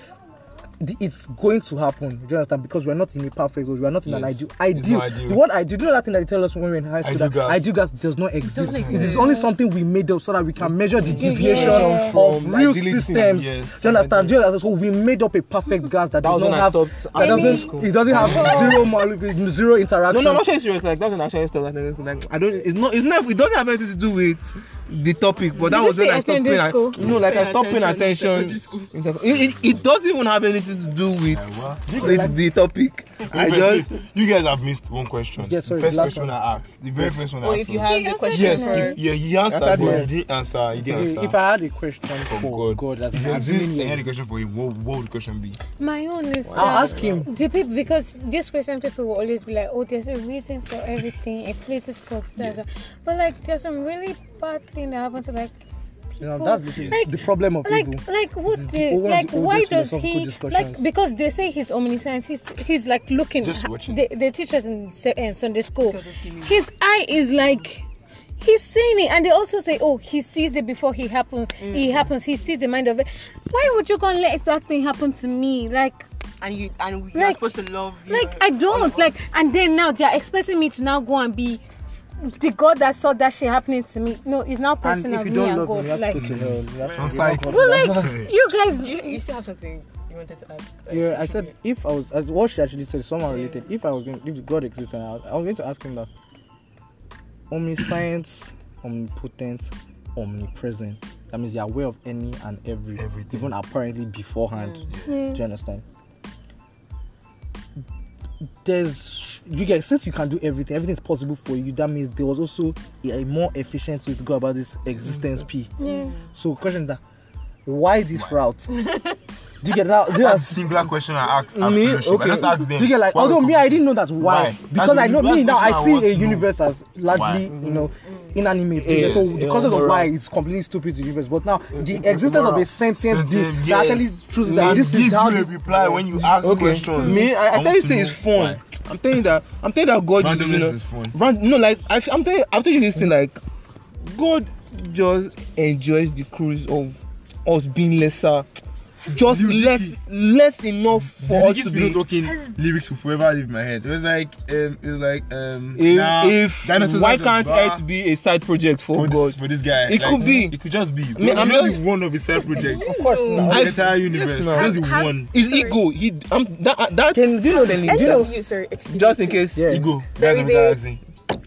It's going to happen. Do you understand? Because we're not in a perfect world. We're not in an Yes. ideal. It's Ideal. not ideal. The word ideal. Do you know that thing that they tell us when we were in high school? Ideal that gas. ideal gas does not exist. doesn't It is only something we made up so that we can measure the deviation Yeah. of From real systems. Yes. Do you understand? Do you understand? So we made up a perfect gas that That does not have. stopped That doesn't. It doesn't have <laughs> zero molecule, zero interaction. No, no, I'm actually serious. Like that was actually stuff. Like, like I don't. It's not. It's not. It doesn't have anything to do with the topic. But that was when say I stopped paying. school? No, like I Paying stopped paying attention attention. in secondary in sec- It, it, it doesn't even have anything to do with, what? with the topic. I just. you guys have missed one question. Yes, sorry, the first last question one. I asked. The very first one I Or asked. if you was- have She the question Yes, for if, yeah, he answered, Answered but well. he didn't answer. He didn't answer. If I had a question for for God, God, as if in it exists, assuming I had a question for him. What, what would the question be? My own is I'll um, ask him. the people because this question people will always be like, oh, there's a reason for everything. A place is called that. But like, there's some really bad thing that happen to like You know, that's literally Like- the problem of like evil. like what the- the, like the why does he like because they say he's omniscience he's he's like looking Just watching. they, they teach us in se- uh, sunday school. God, just his eye is like he's seeing it and they also say oh he sees it before he happens he happens he sees the mind of it. Why would you go and let that thing happen to me? Like and you and you're Like- supposed to love. your- like I don't like, and then now they are expecting me to now go and be the God that saw that shit happening to me. No, it's now And personal. if you me don't and love God. him, you have like, to go to hell. You have to On give site. well, like you guys, Do you, you still have something you you wanted to add. like, Yeah, I said if I was, as what she actually said, someone related. If I was going, if God existed, I was, I was going to ask him that omniscience, omnipotent, omnipresent. That means you're aware of any and every, Everything. even apparently beforehand. Mm. Do you understand? There's you get since you can do everything, everything's possible for you. That means there was also a, a more efficient way to go about this existence mm. P. Yeah. So, question that why this route? <laughs> do you get that? Do you That's a singular question I ask. I'm me okay Let's ask them. you get like although me i didn't know that why, Why? because That's i know me now i I see a to know. universe as largely Why? you know inanimate Yeah, so yeah, the concept of why is completely stupid to the universe but now the existence of Moral. a sentient being Sentient, that actually yes. chooses that this is how you a reply when you ask Okay, questions. me, I, I tell you, say it's fun. I'm telling you that. I'm telling you that God uses, you know, is fun. No, like I, am telling, I'm telling you this thing, like God just enjoys the cruise of us being lesser, just You- less, less enough for The us to biggest be. talking lyrics will forever live in my head. It was like, um, it was like, um, If, nah, if dinosaurs why can't blah Earth be a side project for for God? this, for this guy? It could be. It could just be. It mean, could I'm just just- be one of his side projects. of course I- the I- entire universe. now. just Have- one. His e- ego, he, I'm that, that can do you know the do you know sorry, just in case. Yeah. Ego. There Guys, is I'm a- asking.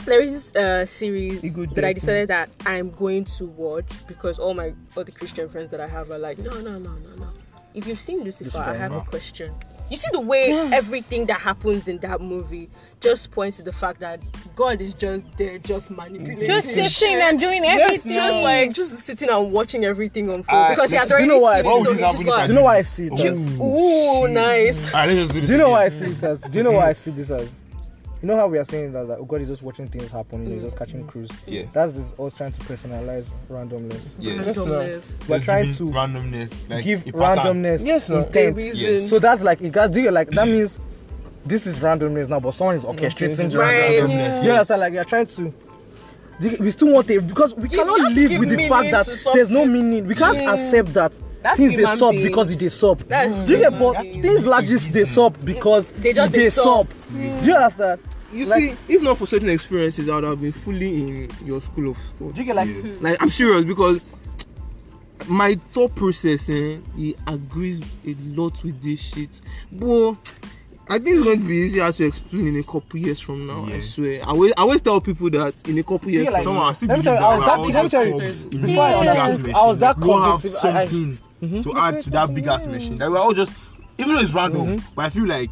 There is this uh, series Ego that I decided that I'm going to watch because all my all the Christian friends that I have are like, no, no, no, no, no. If you've seen Lucifer, I have a question. You see the way everything that happens in that movie just points to the fact that God is just there, just manipulating, Just sitting shit. and doing everything. just like just sitting and watching everything unfold Uh, because he has listen, already you know why- seen what it. would So this he's just I like, do you know why i see it as ooh, nice. Alright, do you know why i see this as do you know why i see this as you know how we are saying that, that oh, God is just watching things happen, you know, he's just catching cruise. Yeah. That's this us trying to personalize randomness. Yes. Randomness. We're trying to randomness, like give a randomness Yes, no. intent. A. Yes. So that's like it got do you like that means this is randomness now, but someone is mm-hmm. orchestrating the Right. Randomness, You yes. understand? Like you're trying to. We still want it because we cannot live with the fact that there's no meaning. We can't Yeah. accept that That's things they human sup because it they sup. That's Do you get but things like this they sup because They just it they they sup. sup. Do you understand? You Like- see, if not for certain experiences, I would have been fully in your school of thought. Do you get like Yes. Like I'm serious because my thought process, eh, he agrees a lot with this shit. But I think it's going to be easier to explain in a couple years from now. I swear. I always, I always tell people that in a couple years. Yeah, like- from Someone I still Let me tell you, I was that- all let me tell you, cogs in before I this big-ass understood, machine. I was that Like, we all have cognitive, I- I- something to add to that big ass machine. that we're all just, even though it's random, mm-hmm. but I feel like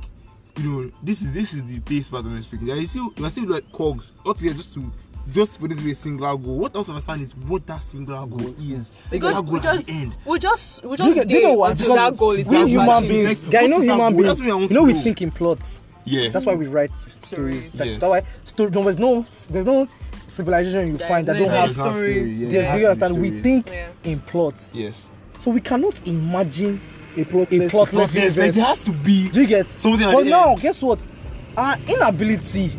you know this is this is the taste part of me speaking. Like, you still we're still like cogs altogether just to just for this to be a singular goal. What I also understand is what that singular goal is. Because that we goal at just the end. we just we do you just get, do you know what? Because that goal is we now human beings, Like, guy, you know human beings, That's what I want you know we think in plots. Yeah. That's why we write stories. That's Yes. that's why story. No, there's no there's no civilization you That find that don't have have. story. Yeah, Do it do you be understand? We think Yeah. in plots, Yes. So we cannot imagine a a plotless. plotless Yes, like universe. there has to be Do you get? something But the now, end. guess what? Our inability.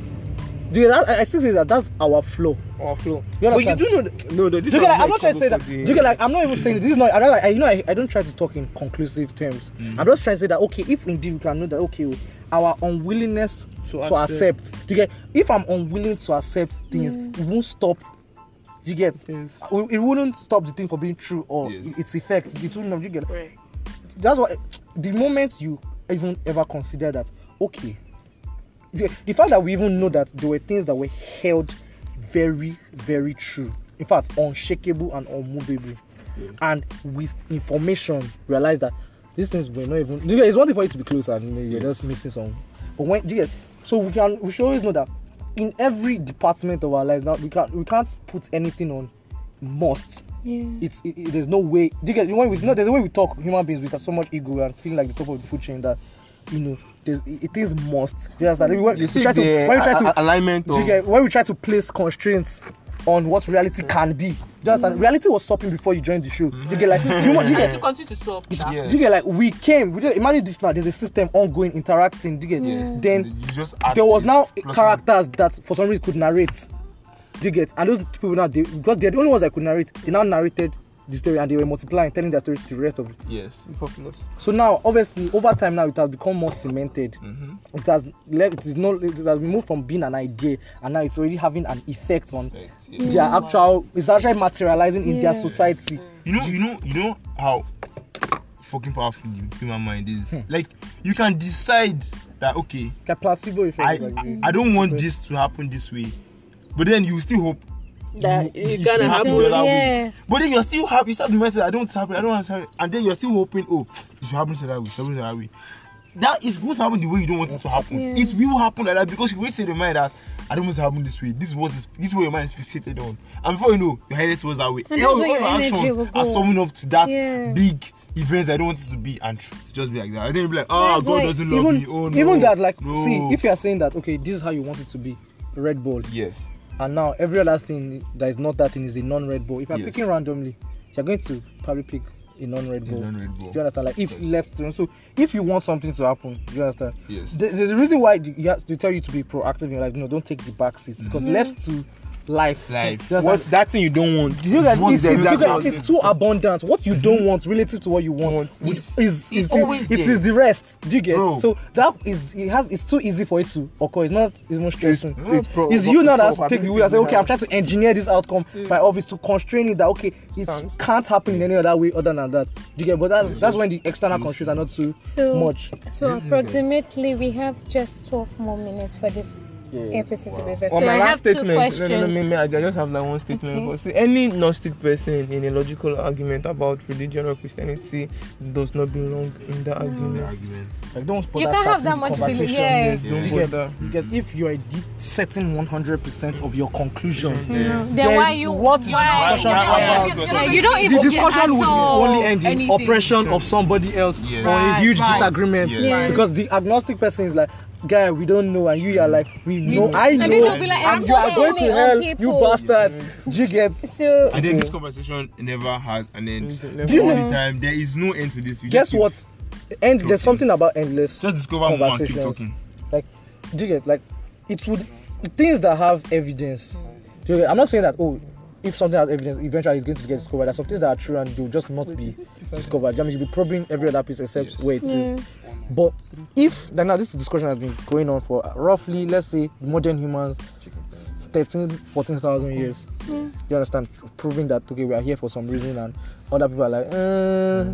Do you, that, I I still say that that's our flaw. Our flow. You But you do know that. No, no, this Do you get like, I'm not trying to say that. for Do the- you get like I'm not even saying this is not. I, don't- I you know I, I don't try to talk in conclusive terms. Mm. I'm just trying to say that okay, if indeed we can know that okay, our unwillingness To to, accept. accept. Do you get? If I'm unwilling to accept things, it won't stop. Do you get? Yes. Uh, It wouldn't stop the thing from being true or Yes. its effects. It wouldn't. You get? Right. that's why the moment you even ever consider that okay the, the fact that we even know that there were things that were held very very true in fact unshakable and unmovable and with information realize that these things were not even it's one thing for you to be close and you know, you're just missing some but when you get so we can we should always know that in every department of our lives now we can't we can't put anything on must Yeah. it's it, it- there's no way. Do you get when we no there's a way we talk human beings with so much ego and feeling like the top of the food chain that you know there's it, is must. Just that when, You we see try to when we try to alignment do you get when we try to place constraints on what reality can be. Just that reality was stopping before you joined the show. Do you get like human, do you get <laughs> to continue to. Yeah. do you get like we came we did, imagine this now there's a system ongoing interacting you get Yes. then you just there was now characters that for some reason could narrate. You get? And those people now, they, because they're the only ones that could narrate, they now narrated the story and they were multiplying, telling their story to the rest of it. Yes. populace. So now, obviously, over time now, it has become more cemented. Mm-hmm. It has left, it is no, it has moved from being an idea and now it's already having an effect on Right, yes. their actual, it's actually materializing in their society. You know, you know, you know how fucking powerful the human mind is. Like you can decide that okay, Like placebo effect. I like the- I don't want this to happen this way, but then you still hope That you- it it gonna happen. other Yeah. way. But then you're still happy. You start the message. I don't happen. I don't want it to happen. And then you're still hoping. Oh, it should happen to that way. It should happen to that way. That is going to happen the way you don't want it to happen. Yeah. It will happen like that because you will say the mind that I don't want it to happen this way. This is this is what your mind is fixated on. And before you know, you're headed towards that way. And all your your actions are summing up to that Yeah. big events I don't want it to be and to just be like that. And then you'll be like, oh, That's God why doesn't love even me. Oh no. even that like no. see if you are saying that okay this is how you want it to be red ball yes, and now every other thing that is not that thing is a non-red ball if you're Yes. picking randomly you're going to probably pick a non-red ball non-red ball. do you understand like if Yes. left to so if you want something to happen do you understand yes. There's a reason why you have to tell you to be proactive in your life no don't take the back seat because mm-hmm. left to life Life. do you What understand? that thing you don't want. Do you guys, What's it's, the it's, exact you it's too abundant. What you don't want relative to what you want Want. is It's- is, it's is, the, always it there. is the rest. Do you get? Bro. So that is it has it's too easy for it to occur. It's not it's more stressing. It's- It's, pro- you now that have to take the wheel and say, okay, I'm trying to engineer this outcome mm. by office to constrain it that okay, it Sounds- can't happen in any other way other than that. Do you get? But that's that's when the external constraints are not too So much. So approximately we have just 12 more minutes for this episode to be there. On So my I last have two statement, no, questions. no, no, me, me, I just have like one statement. Okay. See, any Gnostic person in a logical argument about religion or Christianity does not belong in that The argument. argument. Like don't put You that can't have that much belief, conversation. yeah. Yes, Yeah. don't You get, there. you get if you are deep setting 100% of your conclusion. Mm-hmm. Yes. Then why you what why, discussion why- why- about why- So you don't the discussion would only end in anything. oppression of somebody else or a huge disagreement because the agnostic person is like guy we don't know and you are like we know i And then know like, and you are going to hell you people. bastard <laughs> do you get So And then this conversation never has an end. All Do you the know- time, there is no end to this. We guess what and there's something about endless Just discover more and keep talking. like do you get like it would things that have evidence do you get? i'm not saying that oh if something has evidence eventually it's going to get discovered there's some things that are true and they'll just not be discovered. I mean, you'll be probing every other piece except Yes. where it is. But if then now this discussion has been going on for roughly let's say modern humans 13 14,000 years you understand proving that okay we are here for some reason and other people are like uh,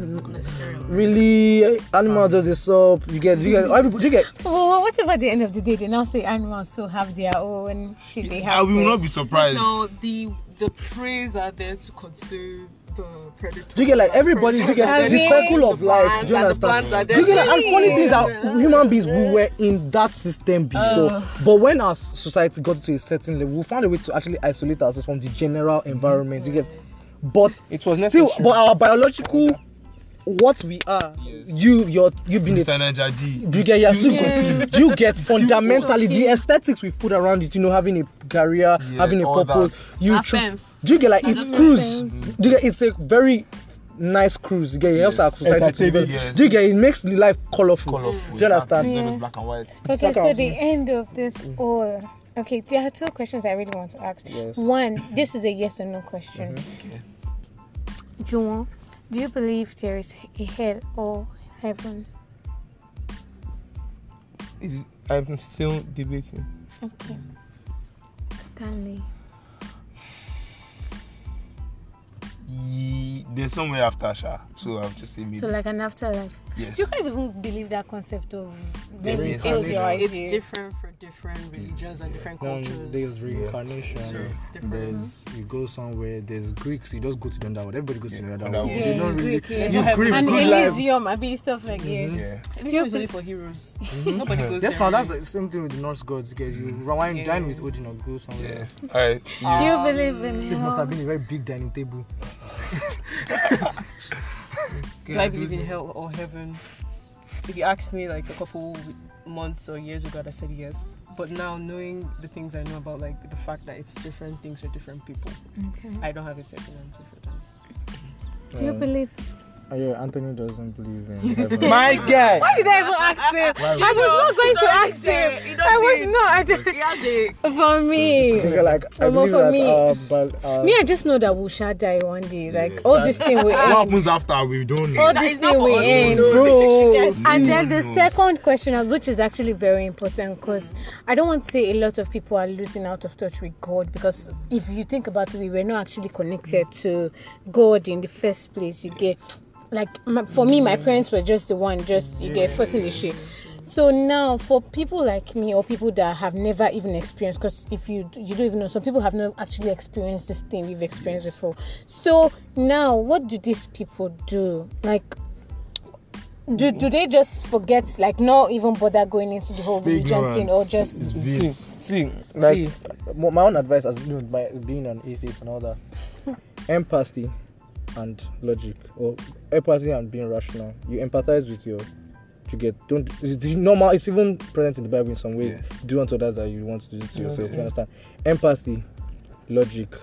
really animals does this up you get you get everybody you get well, what if at the end of the day they now say animals still have their own shit they have? I will there? not be surprised. No, the the preys are there to conserve the predators. Do you get like and everybody? Do you get Okay. the circle of The life? Do you and understand? are Do you get like, and funny thing is that human beings we were in that system before, but when our society got to a certain level, we found a way to actually isolate ourselves from the general environment. You get, but It was still, necessary. but our biological, what we are, Yes. you, you're, you being a Mr. Naija D. you get, you're still, Yeah. do you get <laughs> fundamentally the aesthetics we put around it, you know, having a career, Yeah, having a all purpose. You, tr- do you get like it's Offense. cruise? Mm-hmm. Do you get it's a very nice cruise? You get it helps Yes. our society to Entertaining, yes. Do you get it makes the life colorful? Colorful. Do you understand? It's Yeah. just black and white. Okay, Check so out. the end of this mm. all. Okay, there are two questions I really want to ask. Yes. One, this is a yes or no question. Mm-hmm. Okay. Juwon, do you believe there is a hell or heaven? Is- I'm still debating. Okay. Stanley. Ye- There's somewhere after Sha, so I'll just say maybe. So like an afterlife. Yes. Do you guys even believe that concept of reincarnation? There you is. close your eyes? It's different for different religions and different cultures. there's reincarnation. So it's different. There's you go somewhere. There's Greeks. You just go to the underworld. Everybody goes to the Yeah, underworld. underworld. They Yeah, don't really. Greek, yeah. You Heaven. grieve and good life. Elysium, I be stuff like mm-hmm. yeah. yeah. Elysium is only for heroes. Mm-hmm. Nobody goes Yes, there. now that's the same thing with the Norse gods. Because you mm-hmm. rewind, Yeah. dine with Odin or go somewhere Yeah. else. All right. Do you believe in It must have been a very big dining table. <laughs> Do I believe in hell or heaven? If you asked me like a couple months or years ago, I said yes. But now knowing the things I know about like the fact that it's different things for different people, Okay. I don't have a second answer for that. Do you believe? Oh, yeah, Anthony doesn't believe in <laughs> heaven. My guy. Why did I even ask him? I was not going to ask him. I was not. I just for me. Think like I Omo, believe for that. me- Uh, but uh, Me, I just know that we shall die one day. Like Yeah. all this thing will What end. happens after we don't know. All this thing will end. know. bro. <laughs> And then the second question, which is actually very important, because I don't want to say a lot of people are losing out of touch with God. Because if you think about it, we were not actually connected to God in the first place. You get like my, for me, my parents were just the one, just you get forcing the shit. So now, for people like me or people that have never even experienced, because if you you don't even know, some people have not actually experienced this thing we've experienced before. So now, what do these people do? Like, do do they just forget, like, not even bother going into the whole Stay religion thing, or just It's See, see, like See, my own advice as you know, by being an atheist and all that, <laughs> empathy and logic, or empathy and being rational. You empathize with your, you get don't. It's normal. It's even present in the Bible in some way. Yeah. Do unto others that you want to do to yourself. Okay. You understand? Empathy, logic. Do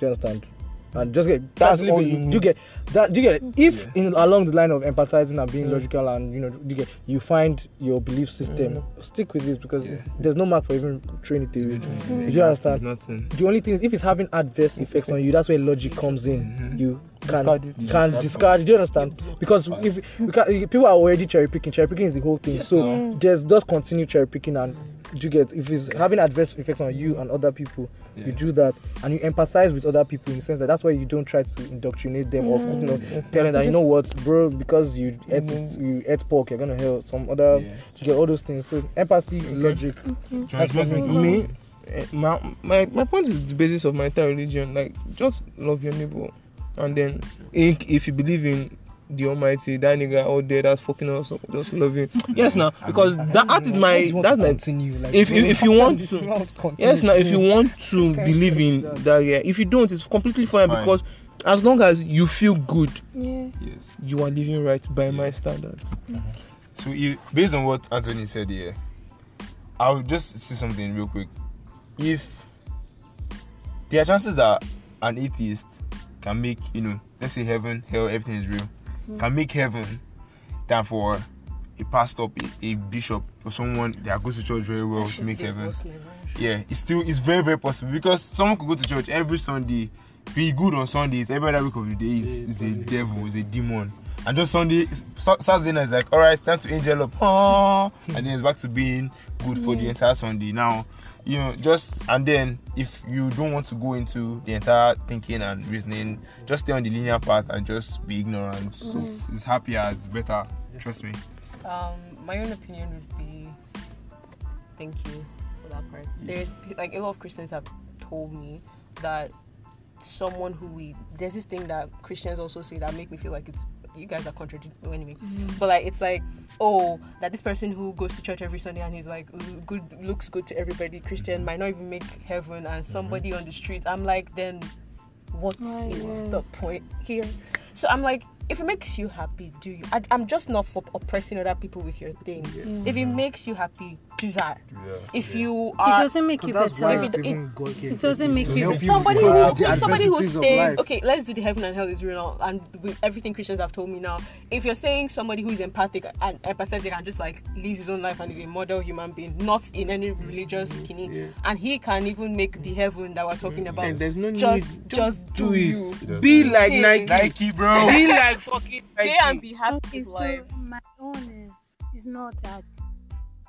you understand? And just get That's that's all you you, get. That you get it. If Yeah. in along the line of empathizing and being logical and you know you get you find your belief system, Mm. stick with it because there's no mark for even Trinity. Mhm. Do Exactly, you understand? Nothing. The only thing is if it's having adverse effects on you, that's where logic comes in. Mhm. You can Discard it. can Discard discard. Do you understand? Because if people are already cherry picking, cherry picking is the whole thing. Yes, so just just continue cherry picking and you get if it's having adverse effects on you and other people, Yeah. you do that and you empathize with other people in the sense that that's why you don't try to indoctrinate them or you know telling that you know what, bro, because you ate Mhm. you ate pork, you're gonna help some other. Yeah. You get all those things. So empathy, is logic. Transmit me. me eh, my, my my point is the basis of my entire religion like just love your neighbor and then if, if you believe in the almighty that nigga out there that's fucking us up just love him yes now because that, that is my that's my continue. Like, if- if- if you <laughs> want to- you want to continue. yes now if you want to believe in that yeah if you don't it's completely fine, Fine. because as long as you feel good yeah. Yes. you are living right by my standards So, you, based on what Anthony said here, I'll just say something real quick. If there are chances that an atheist can make, you know, let's say heaven, hell, everything is real, can make heaven than for a pastor, a, a bishop, or someone that goes to church very well to make heaven. Yeah, it's still it's very very possible because someone could go to church every Sunday, be good on Sundays. Every other week of the day is, is a devil, is a demon, and just Sunday, Sa- Saturday night is like, all right, it's time to angel up, <laughs> and then it's back to being good for the entire Sunday. Now, you know, just and then if you don't want to go into the entire thinking and reasoning, just stay on the linear path and just be ignorant. It's, it's happier, it's better. Trust me. Um, my own opinion would be thank you for that part. There, like a lot of Christians have told me that someone who we there's this thing that Christians also say that make me feel like it's you guys are contradicting anyway. Mm-hmm. But like it's like oh that this person who goes to church every Sunday and he's like good looks good to everybody Christian might not even make heaven and mm-hmm. somebody on the street I'm like then what is Oh, yeah. the point here? So I'm like, if it makes you happy, do you? I, I'm just not for oppressing other people with your thing. If it mm-hmm. makes you happy, do that. If you It doesn't make you better. If it's it- even God came it doesn't make to you help better. you somebody who, somebody who stays okay let's do the heaven and hell is real and with everything christians have told me now. If you're saying somebody who is empathic and empathetic and just like lives his own life and is a model human being not in any religious mm-hmm. skinny and he can even make the heaven that we're talking mm-hmm. about and there's no just need just do do it. you. Be like Yeah. nike. Nike, bro. be like fucking stay and be happy Okay, with so life. my own is is not that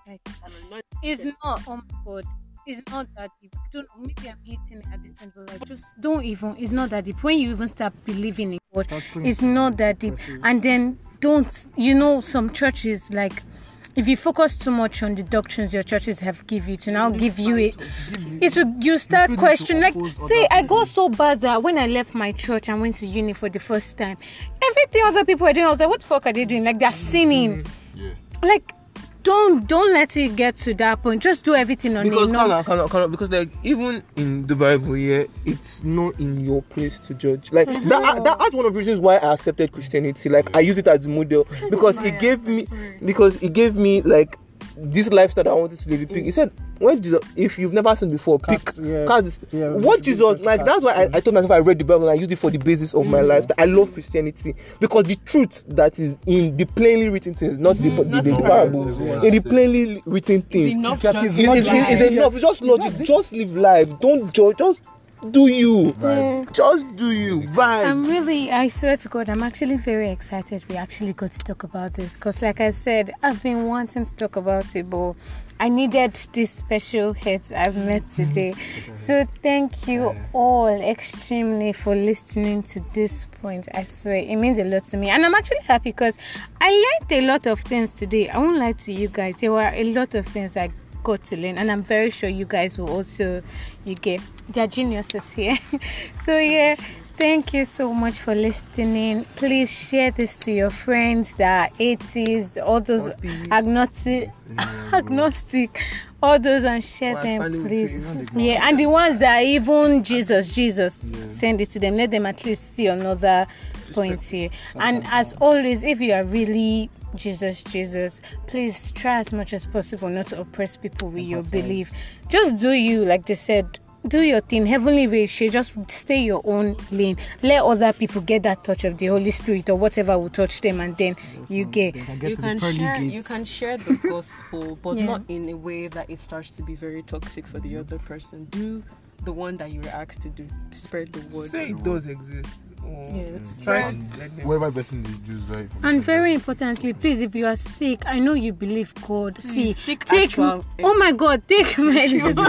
like not- it's not oh my god it's not that deep. I don't know maybe I'm hitting it at this point but like just don't even it's not that deep. When you even start believing in God it's not that deep. and then don't you know some churches like if you focus too much on the doctrines your churches have give you to now give you it it will you start questioning like say i got so bad that when i left my church and went to uni for the first time everything other people were doing i was like what the fuck are they doing? Like they're sinning. Yeah. like don't don't let it get to that point. Just do everything on because it come no, on, because like even in the Bible, yeah, it's not in your place to judge. Like mm-hmm. that, that, that's one of the reasons why I accepted Christianity. Like I use it as a model because it gave me, because it gave me like this lifestyle that I wanted to live. He said, when Jesus, if you've never seen before, pick, Cast, yeah, cast this. yeah, what Jesus, we like that's why I, cast, I told myself I read the Bible and I used it for the basis of my life. I love Christianity because the truth that is in the plainly written things, not the, the, the, the, the parables, parables. in the plainly written things. enough It's It- it's, enough. It's just logic. Just live life. Don't judge. Just do you. Vibe. Just do you. Vibe. I'm really, I swear to God, I'm actually very excited we actually got to talk about this because, like I said, I've been wanting to talk about it, but I needed this special heads I've met <laughs> today. So, thank you all extremely for listening to this point. I swear, it means a lot to me, and I'm actually happy because I learned a lot of things today. I won't lie to you guys, there were a lot of things I got to learn, and I'm very sure you guys will also you get they're geniuses here. <laughs> so yeah, thank you so much for listening. Please share this to your friends that are atheists, all those agnostic, <laughs> agnostic, all those and share Well, them, please. you know the Yeah, and the ones that are even Jesus, Jesus, send it to them. Let them at least see another point here. And as always, if you are really Jesus, Jesus, please try as much as possible not to oppress people with your belief. Just do you, like they said. Do your thing, heavenly ratio. Just stay your own lane. Let other people get that touch of the Holy Spirit or whatever will touch them, and then you get. Can get you can share gates. you can share the <laughs> gospel but Yeah. not in a way that it starts to be very toxic for the other person do the one that you were asked to do spread the word Say it does exist. Oh, Yeah, mm. try like- and let them Whoever person is Jews, right? And very importantly, please, if you are sick, I know you believe God. Mm, See, seek take. actual- eh. Oh my God, take <laughs> medicine. the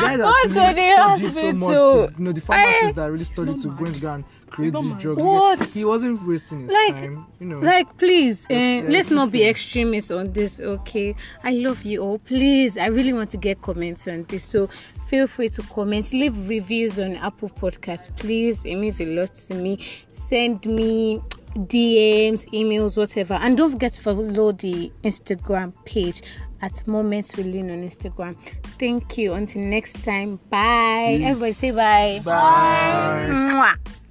guy that Go to the studied so much hospital. to, you know, the pharmacist Eh, that really eh, studied to go and go and create not this drug. What? He wasn't wasting his Like- time, you know. Like, please, Yes, uh, yeah, let's not be extremists on this, okay? I love you all. Please, I really want to get comments on this. So feel free to comment. Leave reviews on Apple Podcasts, please. It means a lot to me. Send me DMs, emails, whatever. And don't forget to follow the Instagram page at Moments with Lean on Instagram. Thank you. Until next time. Bye. Everybody say bye. Bye. Mwah.